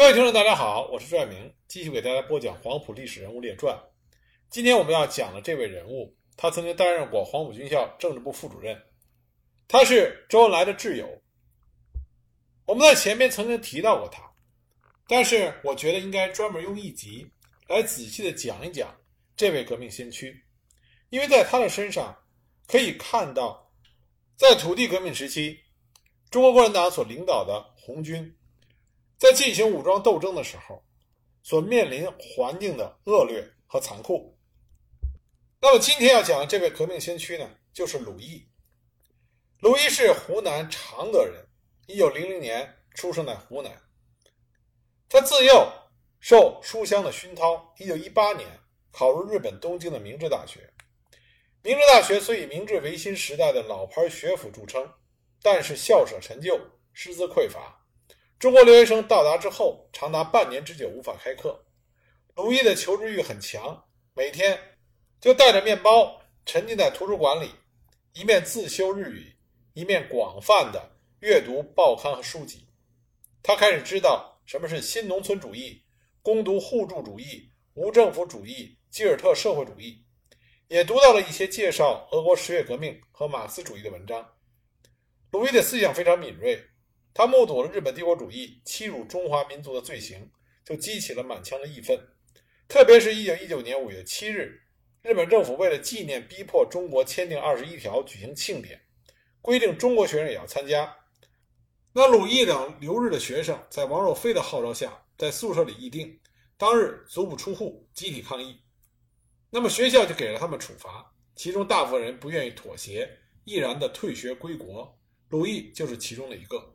各位听众，大家好，我是朱爱明，继续给大家播讲《黄埔历史人物列传》。今天我们要讲的这位人物，他曾经担任过黄埔军校政治部副主任，他是周恩来的挚友。我们在前面曾经提到过他，但是我觉得应该专门用一集来仔细的讲一讲这位革命先驱，因为在他的身上可以看到，在土地革命时期，中国共产党所领导的红军。在进行武装斗争的时候，所面临环境的恶劣和残酷。那么今天要讲的这位革命先驱呢，就是鲁毅。鲁毅是湖南常德人，一九零零年出生在湖南。他自幼受书香的熏陶，一九一八年考入日本东京的明治大学。明治大学虽以明治维新时代的老牌学府著称，但是校舍陈旧，师资匮乏。中国留学生到达之后，长达半年之久无法开课。鲁毅的求知欲很强，每天就带着面包沉浸在图书馆里，一面自修日语，一面广泛的阅读报刊和书籍。他开始知道什么是新农村主义、攻读互助主义、无政府主义、基尔特社会主义，也读到了一些介绍俄国十月革命和马克思主义的文章。鲁伊的思想非常敏锐。他目睹了日本帝国主义欺辱中华民族的罪行，就激起了满腔的义愤。特别是一九一九年五月七日，日本政府为了纪念逼迫中国签订二十一条举行庆典，规定中国学生也要参加。那鲁毅等留日的学生在王若飞的号召下，在宿舍里议定，当日足不出户，集体抗议。那么学校就给了他们处罚，其中大部分人不愿意妥协，毅然的退学归国。鲁毅就是其中的一个。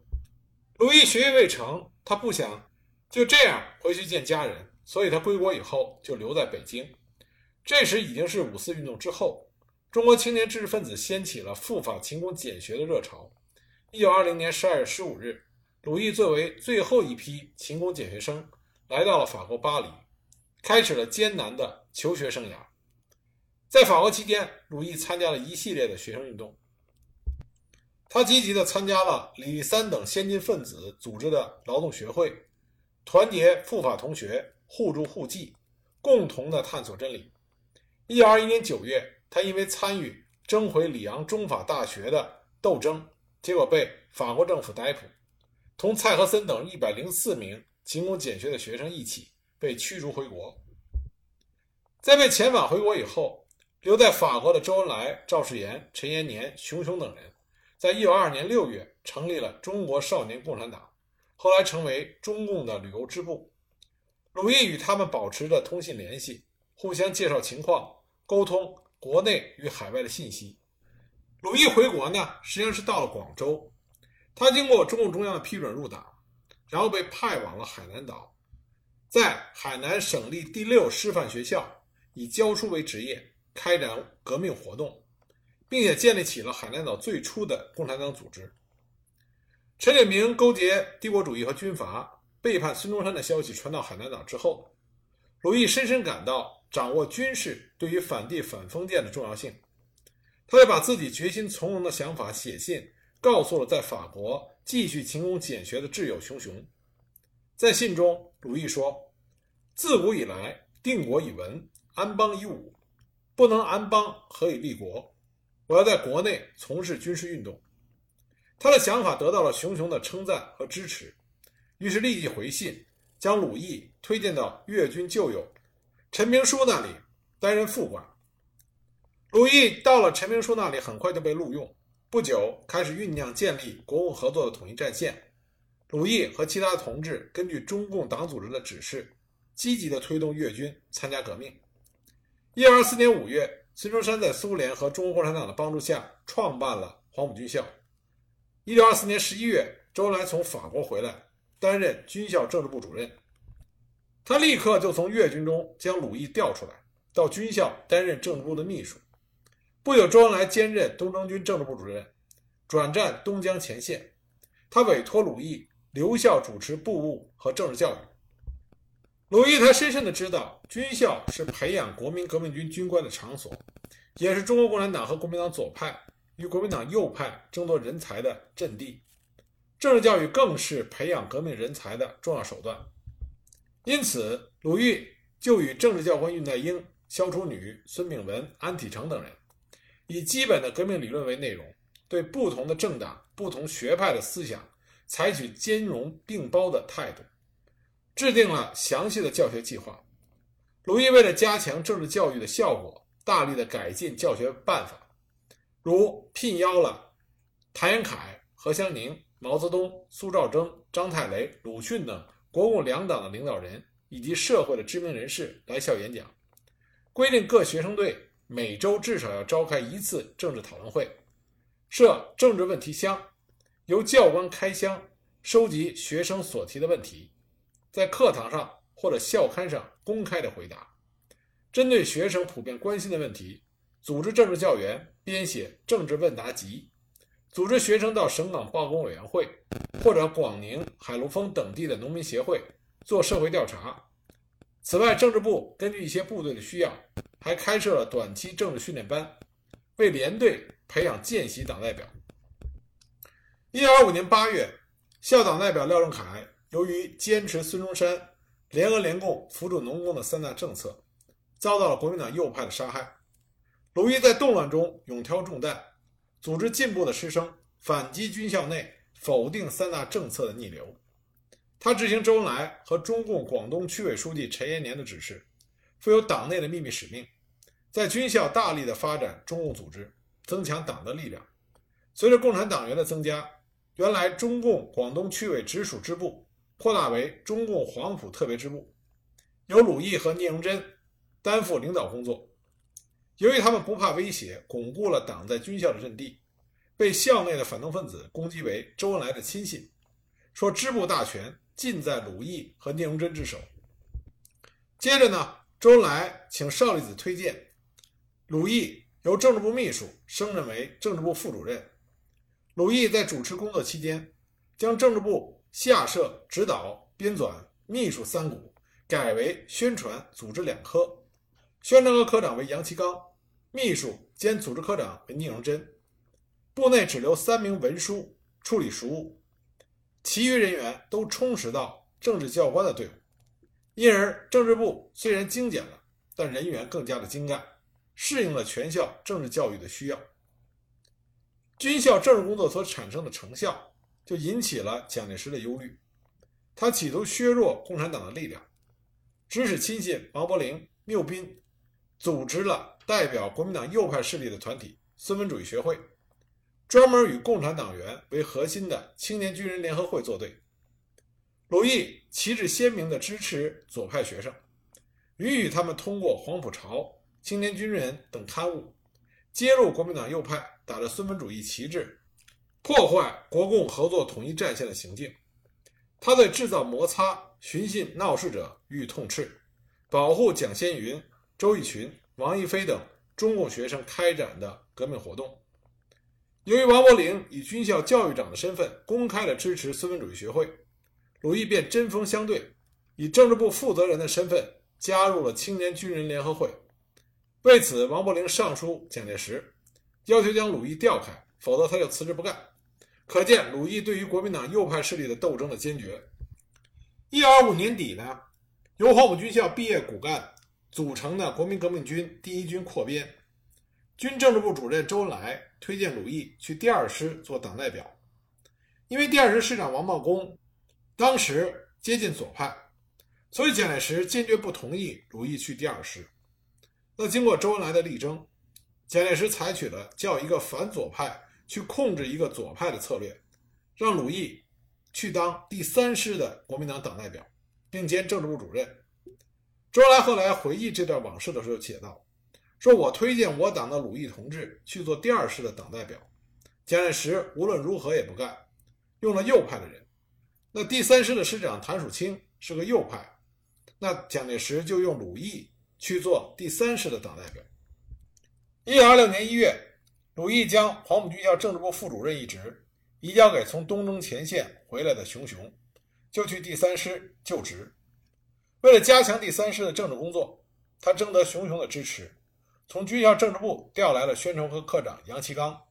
鲁毅学业未成，他不想就这样回去见家人，所以他归国以后就留在北京。这时已经是五四运动之后，中国青年知识分子掀起了赴法勤工俭学的热潮。一九二零年十二月十五日，鲁毅作为最后一批勤工俭学生，来到了法国巴黎，开始了艰难的求学生涯。在法国期间，鲁毅参加了一系列的学生运动。他积极地参加了李三等先进分子组织的劳动学会，团结赴法同学，互助互济，共同的探索真理。一九二一年九月，他因为参与征回里昂中法大学的斗争，结果被法国政府逮捕，同蔡和森等一百零四名勤工俭学的学生一起被驱逐回国。在被遣返回国以后，留在法国的周恩来、赵世炎、陈延年、熊雄等人。在一九二二年六月，成立了中国少年共产党，后来成为中共的旅游支部。鲁毅与他们保持着通信联系，互相介绍情况，沟通国内与海外的信息。鲁毅回国呢，实际上是到了广州，他经过中共中央的批准入党，然后被派往了海南岛，在海南省立第六师范学校以教书为职业，开展革命活动。并且建立起了海南岛最初的共产党组织。陈炯明勾结帝国主义和军阀，背叛孙中山的消息传到海南岛之后，鲁毅深深感到掌握军事对于反帝反封建的重要性。他也把自己决心从容的想法写信告诉了在法国继续勤工俭学的挚友熊雄。在信中，鲁毅说：“自古以来，定国以文，安邦以武，不能安邦，何以立国？”我要在国内从事军事运动，他的想法得到了熊熊的称赞和支持，于是立即回信，将鲁毅推荐到粤军旧友陈明书那里担任副官。鲁毅到了陈明书那里，很快就被录用，不久开始酝酿建立国共合作的统一战线。鲁毅和其他同志根据中共党组织的指示，积极地推动粤军参加革命。一二四年五月。孙中山在苏联和中国共产党的帮助下创办了黄埔军校。一九二四年十一月，周恩来从法国回来，担任军校政治部主任。他立刻就从粤军中将鲁毅调出来，到军校担任政治部的秘书。不久，周恩来兼任东征军政治部主任，转战东江前线。他委托鲁毅留校主持部务和政治教育。鲁豫他深深的知道，军校是培养国民革命军军官的场所，也是中国共产党和国民党左派与国民党右派争夺人才的阵地。政治教育更是培养革命人才的重要手段。因此，鲁豫就与政治教官恽代英、萧楚女、孙炳文、安体诚等人，以基本的革命理论为内容，对不同的政党、不同学派的思想采取兼容并包的态度，制定了详细的教学计划。鲁豫为了加强政治教育的效果，大力的改进教学办法，如聘邀了谭延闿、何香凝、毛泽东、苏兆征、张太雷、鲁迅等国共两党的领导人以及社会的知名人士来校演讲，规定各学生队每周至少要召开一次政治讨论会，设政治问题箱，由教官开箱收集学生所提的问题，在课堂上。或者校刊上公开的回答，针对学生普遍关心的问题，组织政治教员编写政治问答集，组织学生到省港报工委员会或者广宁、海陆丰等地的农民协会做社会调查。此外，政治部根据一些部队的需要，还开设了短期政治训练班，为连队培养见习党代表。一九二五年八月，校党代表廖仲恺由于坚持孙中山。联俄联共扶助农工的三大政策，遭到了国民党右派的杀害。鲁豫在动乱中勇挑重担，组织进步的师生反击军校内否定三大政策的逆流。他执行周恩来和中共广东区委书记陈延年的指示，负有党内的秘密使命，在军校大力的发展中共组织，增强党的力量。随着共产党员的增加，原来中共广东区委直属支部。扩大为中共黄埔特别支部，由鲁毅和聂荣臻担负领导工作。由于他们不怕威胁，巩固了党在军校的阵地，被校内的反动分子攻击为周恩来的亲信，说支部大权尽在鲁毅和聂荣臻之手。接着呢，周恩来请少利子推荐鲁毅由政治部秘书升任为政治部副主任。鲁毅在主持工作期间，将政治部。下设指导、编纂、秘书三股，改为宣传、组织两科。宣传科科长为杨其刚，秘书兼组织科长为聂荣臻。部内只留三名文书处理熟务，其余人员都充实到政治教官的队伍。因而政治部虽然精简了，但人员更加的精干，适应了全校政治教育的需要。军校政治工作所产生的成效。就引起了蒋介石的忧虑，他企图削弱共产党的力量，指使亲信王伯龄、缪斌组织了代表国民党右派势力的团体——孙文主义学会，专门与共产党员为核心的青年军人联合会作对。鲁毅旗帜鲜明地支持左派学生，允许他们通过《黄埔潮》《青年军人》等刊物揭露国民党右派打着孙文主义旗帜。破坏国共合作统一战线的行径，他对制造摩擦、寻衅闹事者予以痛斥，保护蒋先云、周逸群、王一飞等中共学生开展的革命活动。由于王伯龄以军校教育长的身份公开的支持孙文主义学会，鲁毅便针锋相对，以政治部负责人的身份加入了青年军人联合会。为此，王伯龄上书蒋介石，要求将鲁毅调开，否则他就辞职不干。可见鲁毅对于国民党右派势力的斗争的坚决。一二五年底呢，由黄埔军校毕业骨干组成的国民革命军第一军扩编，军政治部主任周恩来推荐鲁毅去第二师做党代表，因为第二师师长王茂功当时接近左派，所以蒋介石坚决不同意鲁毅去第二师。那经过周恩来的力争，蒋介石采取了叫一个反左派。去控制一个左派的策略，让鲁毅去当第三师的国民党党代表，并兼政治部主任。周恩来后来回忆这段往事的时候写道：“说我推荐我党的鲁毅同志去做第二师的党代表，蒋介石无论如何也不干，用了右派的人。那第三师的师长谭曙清是个右派，那蒋介石就用鲁毅去做第三师的党代表。”一九二六年一月。鲁毅将黄埔军校政治部副主任一职移交给从东征前线回来的熊雄，就去第三师就职。为了加强第三师的政治工作，他征得熊雄的支持，从军校政治部调来了宣传科科长杨其刚、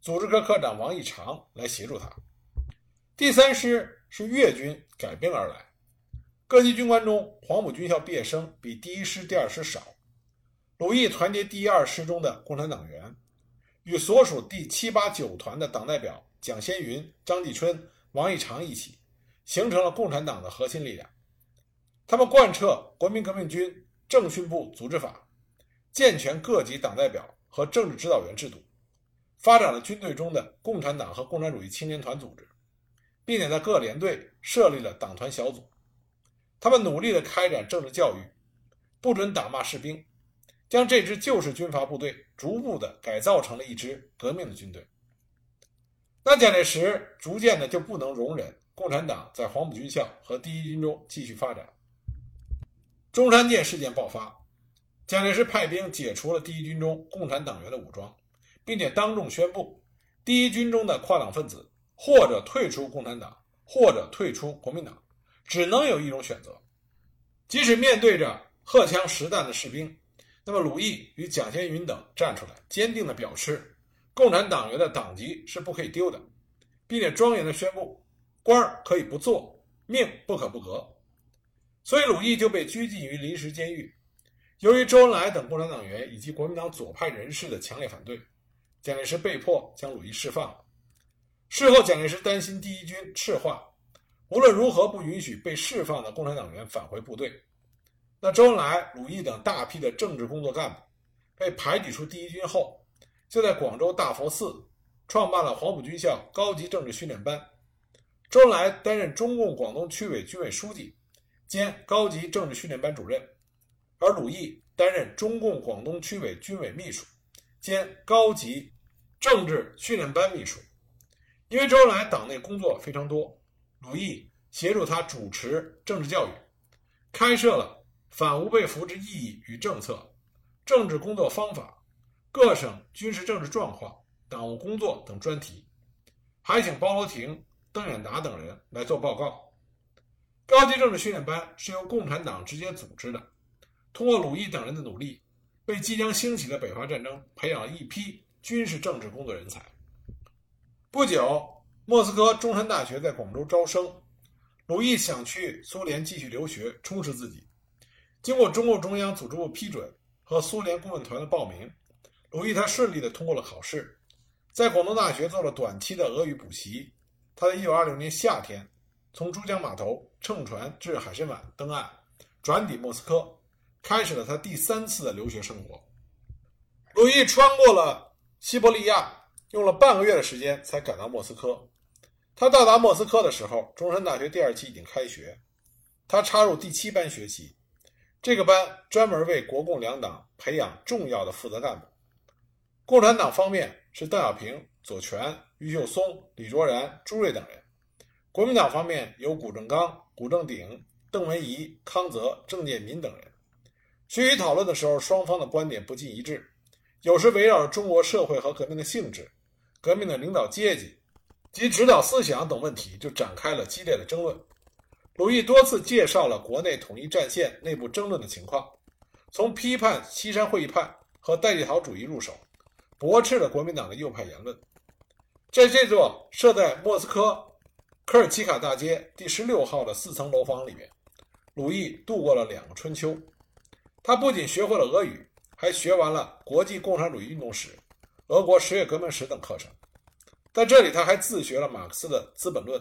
组织科科长王义长来协助他。第三师是粤军改编而来，各级军官中，黄埔军校毕业生比第一师、第二师少。鲁毅团结第一、二师中的共产党员，与所属第七、八、九团的党代表蒋先云、张继春、王义长一起，形成了共产党的核心力量。他们贯彻国民革命军政训部组织法，健全各级党代表和政治指导员制度，发展了军队中的共产党和共产主义青年团组织，并且在各连队设立了党团小组。他们努力地开展政治教育，不准打骂士兵，将这支旧式军阀部队逐步的改造成了一支革命的军队。那蒋介石逐渐的就不能容忍共产党在黄埔军校和第一军中继续发展。中山舰事件爆发，蒋介石派兵解除了第一军中共产党员的武装，并且当众宣布，第一军中的跨党分子或者退出共产党，或者退出国民党。只能有一种选择，即使面对着荷枪实弹的士兵，那么鲁毅与蒋先云等站出来，坚定地表示，共产党员的党籍是不可以丢的，并且庄严地宣布，官儿可以不做，命不可不革。所以鲁毅就被拘禁于临时监狱。由于周恩来等共产党员以及国民党左派人士的强烈反对，蒋介石被迫将鲁毅释放了。事后，蒋介石担心第一军赤化。无论如何不允许被释放的共产党员返回部队。那周恩来、鲁毅等大批的政治工作干部被排挤出第一军后，就在广州大佛寺创办了黄埔军校高级政治训练班。周恩来担任中共广东区委军委书记兼高级政治训练班主任，而鲁毅担任中共广东区委军委秘书兼高级政治训练班秘书。因为周恩来党内工作非常多。鲁毅协助他主持政治教育，开设了反吴被俘之意义与政策、政治工作方法、各省军事政治状况、党务工作等专题，还请包罗廷、邓演达等人来做报告。高级政治训练班是由共产党直接组织的，通过鲁毅等人的努力，为即将兴起的北伐战争培养了一批军事政治工作人才。不久。莫斯科中山大学在广州招生，鲁毅想去苏联继续留学，充实自己。经过中共中央组织部批准和苏联顾问团的报名，鲁毅他顺利的通过了考试，在广东大学做了短期的俄语补习。他在1926年夏天从珠江码头乘船至海参崴登岸，转抵莫斯科，开始了他第三次的留学生活。鲁毅穿过了西伯利亚，用了半个月的时间才赶到莫斯科。他到达莫斯科的时候，中山大学第二期已经开学，他插入第七班学习。这个班专门为国共两党培养重要的负责干部。共产党方面是邓小平、左权、余秀松、李卓然、朱瑞等人；国民党方面有谷正刚、谷正鼎、邓文仪、康泽、郑介民等人。学习讨论的时候，双方的观点不尽一致，有时围绕着中国社会和革命的性质、革命的领导阶级。及指导思想等问题，就展开了激烈的争论。鲁毅多次介绍了国内统一战线内部争论的情况，从批判西山会议派和戴季陶主义入手，驳斥了国民党的右派言论。在这座设在莫斯科科尔奇卡大街第十六号的四层楼房里面，鲁毅度过了两个春秋。他不仅学会了俄语，还学完了国际共产主义运动史、俄国十月革命史等课程。在这里，他还自学了马克思的《资本论》，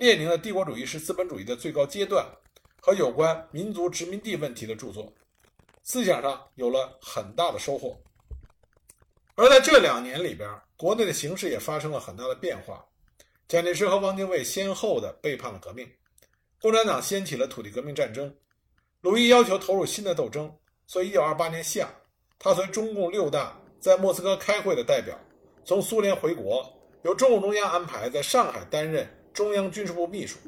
列宁的《帝国主义是资本主义的最高阶段》和有关民族殖民地问题的著作，思想上有了很大的收获。而在这两年里边，国内的形势也发生了很大的变化。蒋介石和汪精卫先后的背叛了革命，共产党掀起了土地革命战争，鲁毅要求投入新的斗争，所以1928年夏，他随中共六大在莫斯科开会的代表从苏联回国。由中共中央安排在上海担任中央军事部秘书，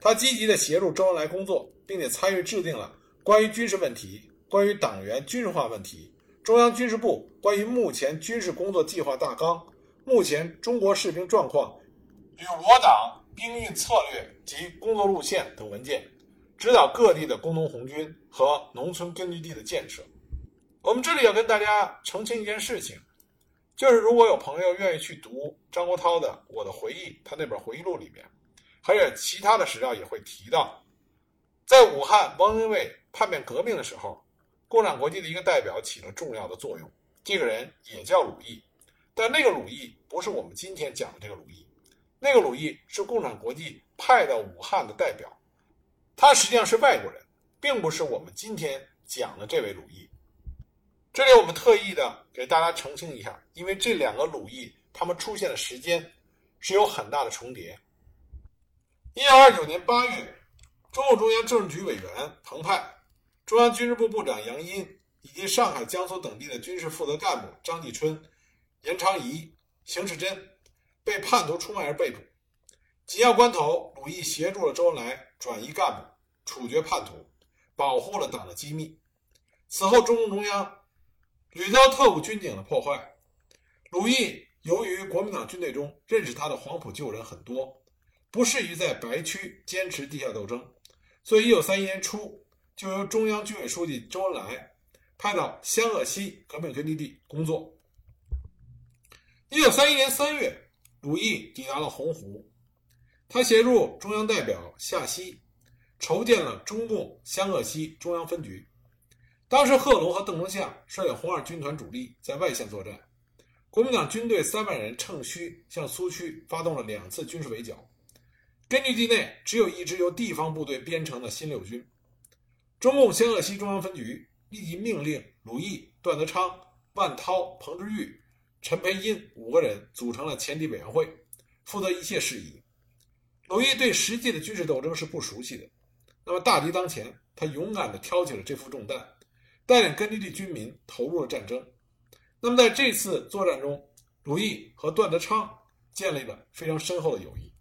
他积极地协助周恩来工作，并且参与制定了关于军事问题、关于党员军事化问题、中央军事部关于目前军事工作计划大纲、目前中国士兵状况与我党兵运策略及工作路线等文件，指导各地的工农红军和农村根据地的建设。我们这里要跟大家澄清一件事情。就是如果有朋友愿意去读张国焘的《我的回忆》，他那本回忆录里面，还有其他的史料也会提到，在武汉汪精卫叛变革命的时候，共产国际的一个代表起了重要的作用。这个人也叫鲁毅，但那个鲁毅不是我们今天讲的这个鲁毅，那个鲁毅是共产国际派到武汉的代表，他实际上是外国人，并不是我们今天讲的这位鲁毅。这里我们特意的给大家澄清一下，因为这两个鲁毅他们出现的时间是有很大的重叠。一九二九年八月，中共中央政治局委员彭湃、中央军事部部长杨殷以及上海、江苏等地的军事负责干部张继春、严长仪、邢世珍被叛徒出卖而被捕。紧要关头，鲁毅协助了周恩来转移干部、处决叛徒，保护了党的机密。此后，中共中央。屡遭特务军警的破坏，鲁毅由于国民党军队中认识他的黄埔旧人很多，不适宜在白区坚持地下斗争，所以一九三一年初就由中央军委书记周恩来派到湘鄂西革命根据地工作。一九三一年三月，鲁毅抵达了洪湖，他协助中央代表夏曦筹建了中共湘鄂西中央分局。当时，贺龙和邓中夏率领红二军团主力在外线作战，国民党军队三万人趁虚向苏区发动了两次军事围剿。根据地内只有一支由地方部队编成的新六军。中共湘鄂西中央分局立即命令鲁毅、段德昌、万涛、彭志玉、陈培英五个人组成了前敌委员会，负责一切事宜。鲁毅对实际的军事斗争是不熟悉的，那么大敌当前，他勇敢地挑起了这副重担。带领根据地军民投入了战争。那么在这次作战中，鲁毅和段德昌建立了非常深厚的友谊。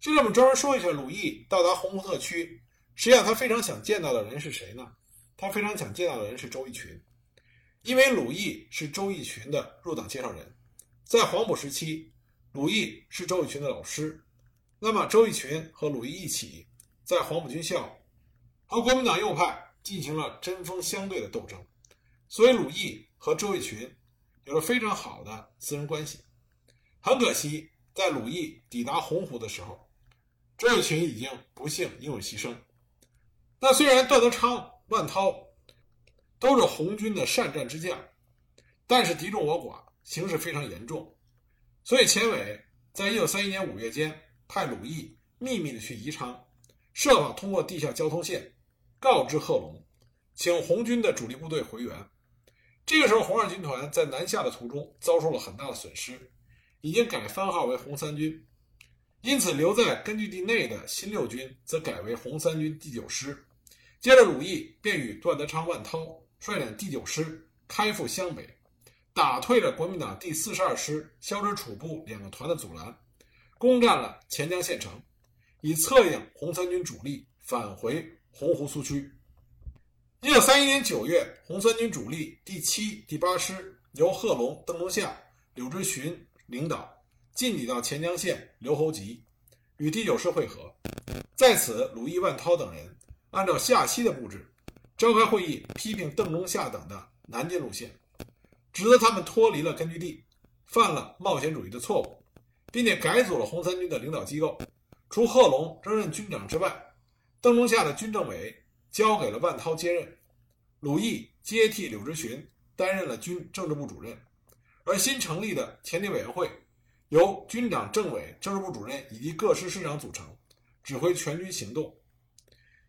这里我们专门说一下，鲁毅到达洪湖特区，实际上他非常想见到的人是谁呢？他非常想见到的人是周逸群，因为鲁毅是周逸群的入党介绍人，在黄埔时期，鲁毅是周逸群的老师。那么周逸群和鲁毅一起在黄埔军校和国民党右派。进行了针锋相对的斗争，所以鲁毅和周逸群有了非常好的私人关系。很可惜，在鲁毅抵达洪湖的时候，周逸群已经不幸英勇牺牲。那虽然段德昌、万涛都是红军的善战之将，但是敌众我寡，形势非常严重，所以前委在一九三一年五月间派鲁毅秘密的去宜昌，设法通过地下交通线。告知贺龙，请红军的主力部队回援。这个时候，红二军团在南下的途中遭受了很大的损失，已经改番号为红三军。因此，留在根据地内的新六军则改为红三军第九师。接着，鲁毅便与段德昌、万涛率领第九师开赴湘北，打退了国民党第四十二师萧之楚部两个团的阻拦，攻占了钱江县城，以策应红三军主力返回。洪湖苏区，一九三一年九月，红三军主力第七、第八师由贺龙、邓中夏、柳之寻领导，进抵到钱江县刘侯集，与第九师会合。在此，鲁毅、万涛等人按照夏曦的布置，召开会议，批评邓中夏等的南进路线，指责他们脱离了根据地，犯了冒险主义的错误，并且改组了红三军的领导机构，除贺龙仍任军长之外。邓中夏的军政委交给了万涛接任，鲁毅接替柳直荀担任了军政治部主任，而新成立的前敌委员会由军长、政委、政治部主任以及各师师长组成，指挥全军行动。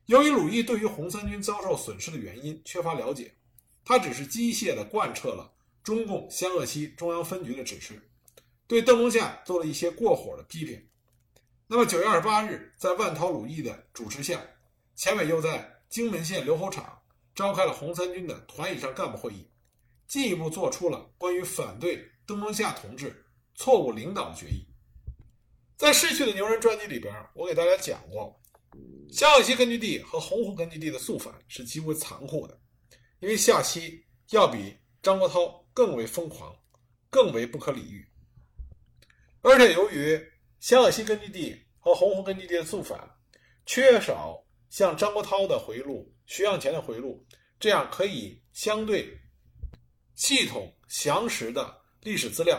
由于鲁毅对于红三军遭受损失的原因缺乏了解，他只是机械地贯彻了中共湘鄂西中央分局的指示，对邓中夏做了一些过火的批评。那么九月二十八日，在万涛、鲁毅的主持下，前委又在荆门县刘侯场召开了红三军的团以上干部会议，进一步做出了关于反对邓中夏同志错误领导的决议。在《逝去的牛人》专辑里边，我给大家讲过，湘鄂西根据地和洪湖根据地的肃反是极为残酷的，因为夏曦要比张国焘更为疯狂，更为不可理喻，而且由于湘鄂西根据地和洪湖根据地的肃反，缺少像张国焘的回路、徐向前的回路这样可以相对系统详实的历史资料，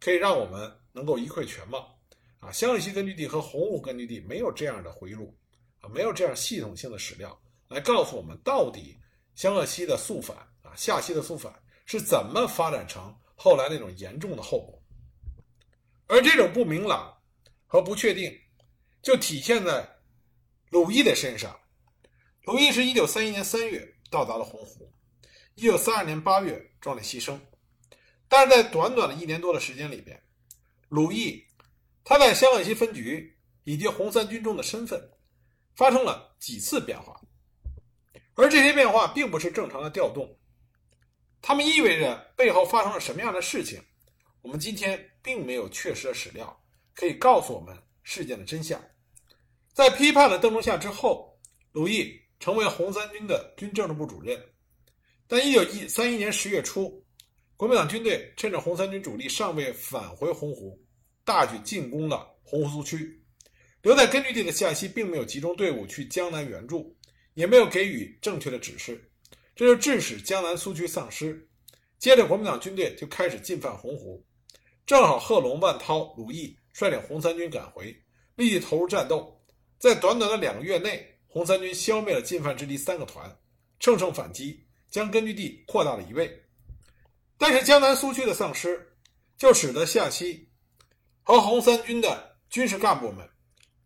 可以让我们能够一窥全貌。啊，湘鄂西根据地和洪湖根据地没有这样的回路，啊，没有这样系统性的史料来告诉我们到底湘鄂西的肃反啊，夏西的肃反是怎么发展成后来那种严重的后果。而这种不明朗和不确定，就体现在鲁毅的身上。鲁毅是一九三一年三月到达了洪湖，一九三二年八月壮烈牺牲。但是在短短的一年多的时间里边，鲁毅他在湘鄂西分局以及红三军中的身份发生了几次变化，而这些变化并不是正常的调动，他们意味着背后发生了什么样的事情，我们今天并没有确实的史料可以告诉我们事件的真相。在批判了邓中夏之后，鲁毅。成为红三军的军政治部主任，但一九一三一年十月初，国民党军队趁着红三军主力尚未返回洪湖，大举进攻了洪湖苏区。留在根据地的夏曦并没有集中队伍去江南援助，也没有给予正确的指示，这就致使江南苏区丧失。接着，国民党军队就开始进犯洪湖，正好贺龙、万涛、鲁毅率领红三军赶回，立即投入战斗，在短短的两个月内。红三军消灭了进犯之敌三个团，乘胜反击，将根据地扩大了一倍。但是江南苏区的丧失，就使得夏曦和红三军的军事干部们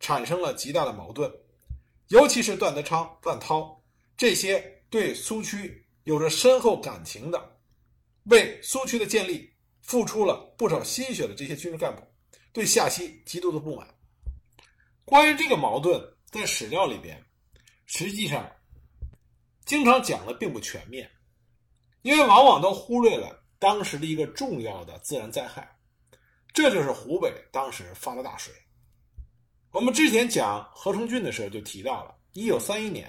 产生了极大的矛盾，尤其是段德昌、段涛这些对苏区有着深厚感情的，为苏区的建立付出了不少心血的这些军事干部，对夏曦极度的不满。关于这个矛盾，在史料里边。实际上，经常讲的并不全面，因为往往都忽略了当时的一个重要的自然灾害，这就是湖北当时发了大水。我们之前讲何成郡的时候就提到了，一九三一年，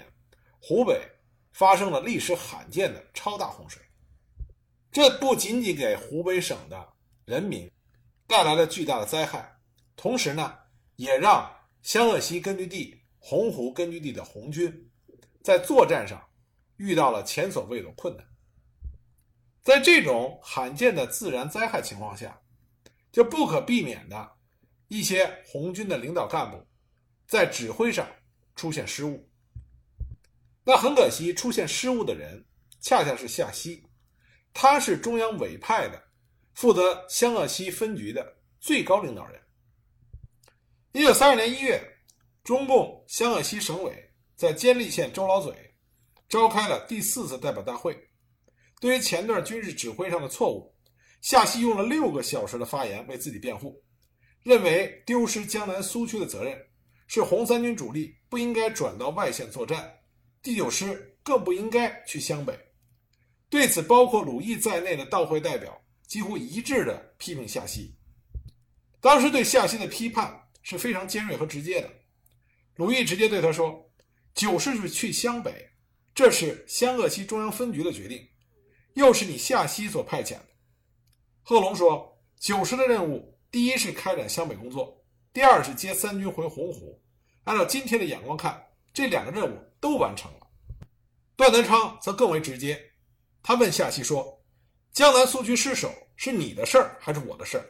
湖北发生了历史罕见的超大洪水，这不仅仅给湖北省的人民带来了巨大的灾害，同时呢，也让湘鄂西根据地。洪湖根据地的红军在作战上遇到了前所未有的困难。在这种罕见的自然灾害情况下，就不可避免的一些红军的领导干部在指挥上出现失误。那很可惜，出现失误的人恰恰是夏曦，他是中央委派的负责湘鄂西分局的最高领导人。一九三二年一月。中共湘鄂西省委在监利县周老嘴召开了第四次代表大会。对于前段军事指挥上的错误，夏曦用了六个小时的发言为自己辩护，认为丢失江南苏区的责任是红三军主力不应该转到外线作战，第九师更不应该去湘北。对此，包括鲁毅在内的到会代表几乎一致的批评夏曦。当时对夏曦的批判是非常尖锐和直接的。鲁毅直接对他说：“九师是去湘北，这是湘鄂西中央分局的决定，又是你夏曦所派遣的。”贺龙说：“九师的任务，第一是开展湘北工作，第二是接三军回洪湖。按照今天的眼光看，这两个任务都完成了。”段德昌则更为直接，他问夏曦说：“江南苏区失守是你的事儿还是我的事儿？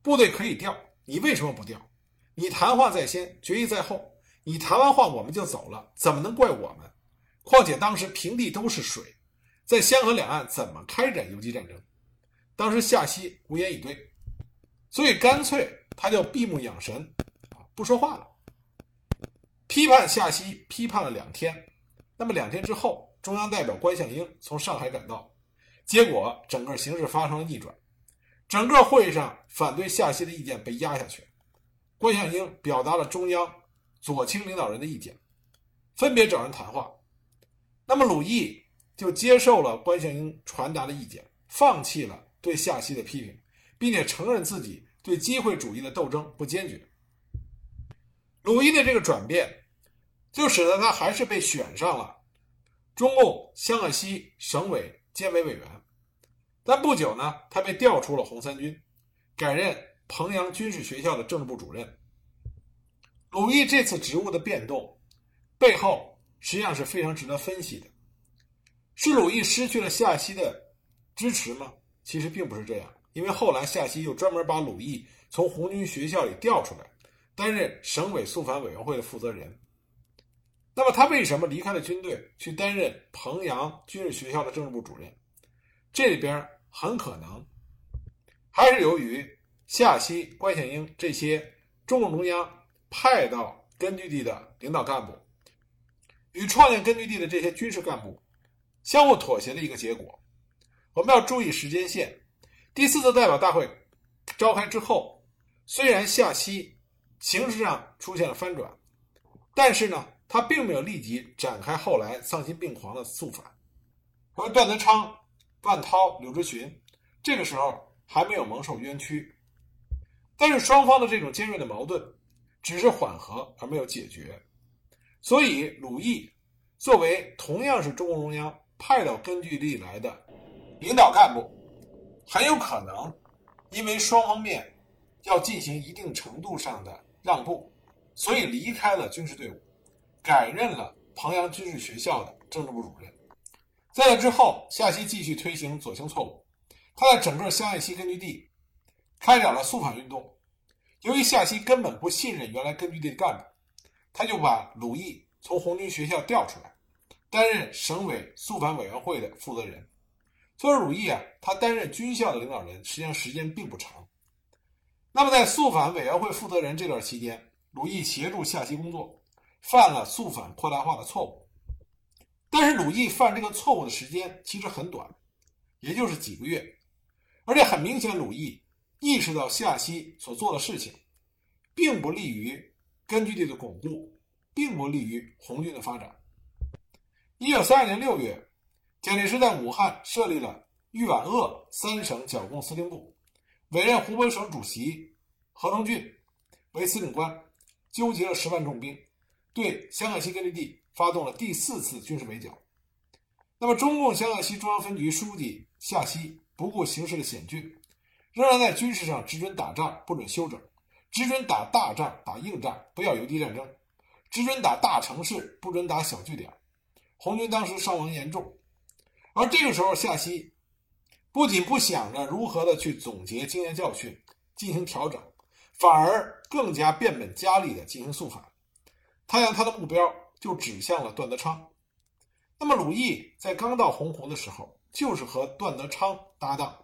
部队可以调，你为什么不调？你谈话在先，决议在后。”你谈完话我们就走了，怎么能怪我们？况且当时平地都是水，在湘河两岸怎么开展游击战争？当时夏曦无言以对，所以干脆他就闭目养神，不说话了。批判夏曦批判了两天，那么两天之后，中央代表关向应从上海赶到，结果整个形势发生了逆转，整个会议上反对夏曦的意见被压下去，关向应表达了中央。左倾领导人的意见，分别找人谈话。那么鲁毅就接受了关向应传达的意见，放弃了对夏曦的批评，并且承认自己对机会主义的斗争不坚决。鲁毅的这个转变，就使得他还是被选上了中共湘鄂西省委监委委员。但不久呢，他被调出了红三军，改任彭阳军事学校的政治部主任。鲁毅这次职务的变动，背后实际上是非常值得分析的。是鲁毅失去了夏曦的支持吗？其实并不是这样，因为后来夏曦又专门把鲁毅从红军学校里调出来，担任省委肃反委员会的负责人。那么他为什么离开了军队，去担任彭阳军事学校的政治部主任？这里边很可能还是由于夏曦、关显英这些中共中央派到根据地的领导干部与创建根据地的这些军事干部相互妥协的一个结果。我们要注意时间线。第四次代表大会召开之后，虽然夏曦形势上出现了翻转，但是呢，他并没有立即展开后来丧心病狂的肃反。而段德昌、万涛、柳直群这个时候还没有蒙受冤屈，但是双方的这种尖锐的矛盾只是缓和而没有解决，所以鲁毅作为同样是中共中央派到根据地来的领导干部。很有可能，因为双方面要进行一定程度上的让步，所以离开了军事队伍，改任了彭阳军事学校的政治部主任。在这之后，夏曦继续推行左倾错误，他在整个湘爱西根据地开展了肃反运动。由于夏曦根本不信任原来根据地的干部，他就把鲁毅从红军学校调出来，担任省委肃反委员会的负责人。所以，鲁毅啊，他担任军校的领导人，实际上时间并不长。那么，在肃反委员会负责人这段期间，鲁毅协助夏曦工作，犯了肃反扩大化的错误。但是，鲁毅犯这个错误的时间其实很短，也就是几个月。而且很明显，鲁毅意识到夏曦所做的事情，并不利于根据地的巩固，并不利于红军的发展。一九三二年六月。蒋介石在武汉设立了豫皖鄂三省剿共司令部，委任湖北省主席何成俊为司令官，纠集了十万重兵，对湘鄂西根据地发动了第四次军事围剿。那么，中共湘鄂西中央分局书记夏曦不顾形势的险峻，仍然在军事上只准打仗，不准休整，只准打大仗、打硬仗，不要游击战争，只准打大城市，不准打小据点。红军当时伤亡严重。而这个时候，夏曦不仅不想着如何的去总结经验教训，进行调整，反而更加变本加厉的进行肃反。他将他的目标就指向了段德昌。那么，鲁毅在刚到洪湖的时候，就是和段德昌搭档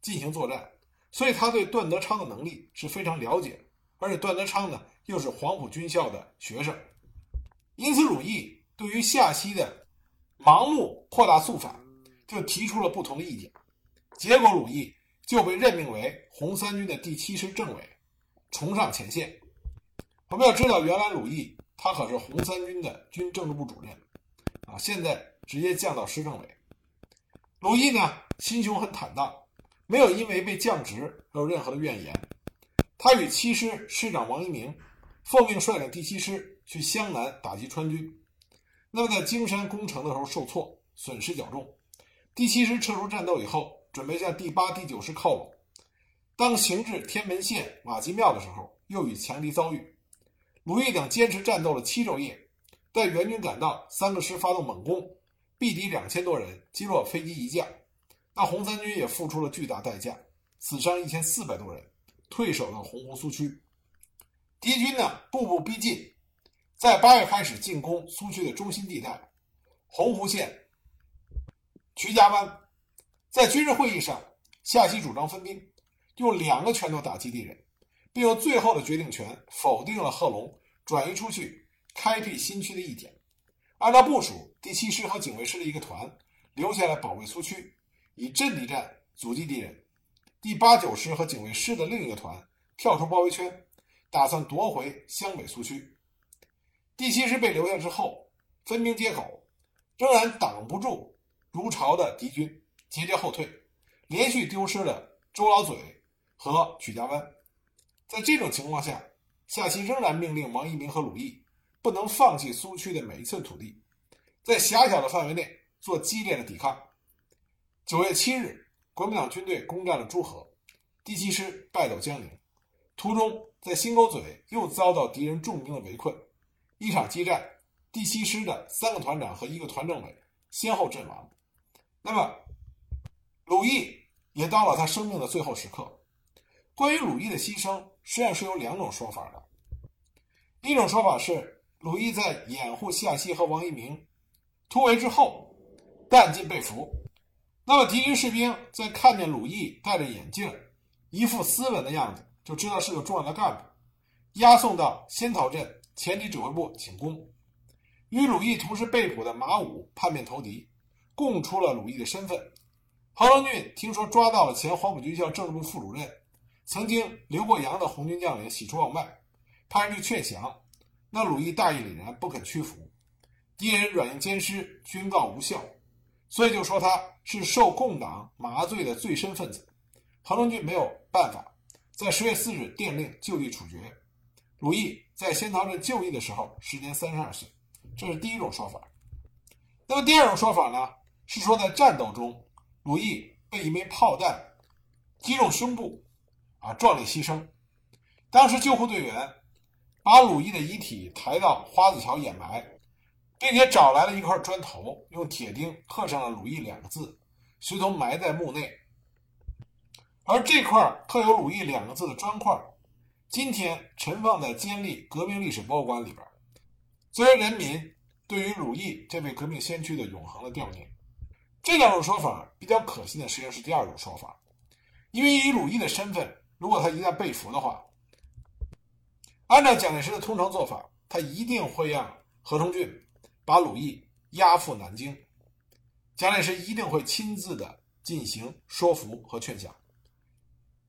进行作战，所以他对段德昌的能力是非常了解。而且，段德昌呢又是黄埔军校的学生，因此，鲁毅对于夏曦的盲目扩大肃反。就提出了不同的意见，结果鲁毅就被任命为红三军的第七师政委，重上前线。我们要知道，原来鲁毅他可是红三军的军政治部主任，啊，现在直接降到师政委。鲁毅呢，心胸很坦荡，没有因为被降职而有任何的怨言。他与七师师长王一鸣奉命率领第七师去湘南打击川军，那么在京山攻城的时候受挫，损失较重。第七师撤出战斗以后，准备向第八、第九师靠拢。当行至天门县瓦基庙的时候，又与强敌遭遇。鲁豫等坚持战斗了七昼夜，待援军赶到，三个师发动猛攻，毙敌两千多人，击落飞机一架。那红三军也付出了巨大代价，死伤一千四百多人，退守到洪湖苏区。敌军呢，步步逼近，在八月开始进攻苏区的中心地带，洪湖县。徐家湾，在军事会议上，夏曦主张分兵，用两个拳头打击敌人，并用最后的决定权否定了贺龙转移出去开辟新区的意见。按照部署，第七师和警卫师的一个团留下来保卫苏区，以阵地战阻击敌人；第八九师和警卫师的另一个团跳出包围圈，打算夺回湘北苏区。第七师被留下之后，分兵接口，仍然挡不住。如潮的敌军节节后退，连续丢失了周老嘴和曲家湾。在这种情况下，夏曦仍然命令王一鸣和鲁毅不能放弃苏区的每一寸土地，在狭小的范围内做激烈的抵抗。九月七日，国民党军队攻占了朱河，第七师败走江宁，途中在新沟嘴又遭到敌人重兵的围困。一场激战，第七师的三个团长和一个团政委先后阵亡。那么，鲁毅也到了他生命的最后时刻。关于鲁毅的牺牲，实际上是有两种说法的。一种说法是，鲁毅在掩护夏曦和王一鸣突围之后，弹尽被俘。那么敌军士兵在看见鲁毅戴着眼镜，一副斯文的样子，就知道是个重要的干部，押送到仙桃镇前敌指挥部请功。与鲁毅同时被捕的马武叛变投敌，供出了鲁毅的身份。何成俊听说抓到了前黄埔军校政治部副主任、曾经留过洋的红军将领，喜出望外，派人去劝降。那鲁毅大义凛然，不肯屈服。敌人软硬兼施，军告无效，所以就说他是受共党麻醉的最深分子。何成俊没有办法，在十月四日电令就地处决。鲁毅在仙桃镇就义的时候，时年三十二岁。这是第一种说法。那么第二种说法呢？是说在战斗中，鲁毅被一枚炮弹击中胸部，啊，壮烈牺牲。当时救护队员。把鲁毅的遗体抬到花子桥掩埋，并且找来了一块砖头，用铁钉刻上了“鲁毅”两个字，随同埋在墓内。而这块刻有“鲁毅”两个字的砖块，今天陈放在监利革命历史博物馆里边，作为人民对于鲁毅这位革命先驱的永恒的悼念。这两种说法比较可信的，实际上是第二种说法，因为以鲁毅的身份，如果他一旦被俘的话。按照蒋介石的通常做法，他一定会让何成俊把鲁毅押赴南京，蒋介石一定会亲自的进行说服和劝降，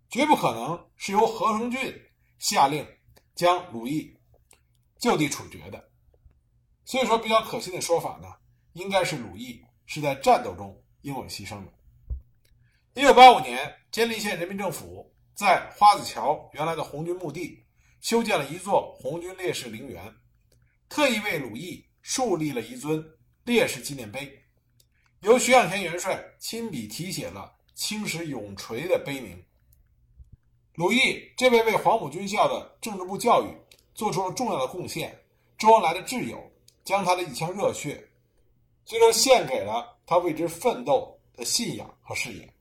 绝不可能是由何成俊下令将鲁毅就地处决的。所以说，比较可信的说法呢，应该是鲁毅是在战斗中英勇牺牲的。一九八五年，监利县人民政府在花子桥原来的红军墓地。修建了一座红军烈士陵园，特意为鲁毅树立了一尊烈士纪念碑，由徐向前元帅亲笔题写了“青史永垂”的碑名。鲁毅这位为黄埔军校的政治部教育做出了重要的贡献，周恩来的挚友将他的一腔热血，最终献给了他为之奋斗的信仰和事业。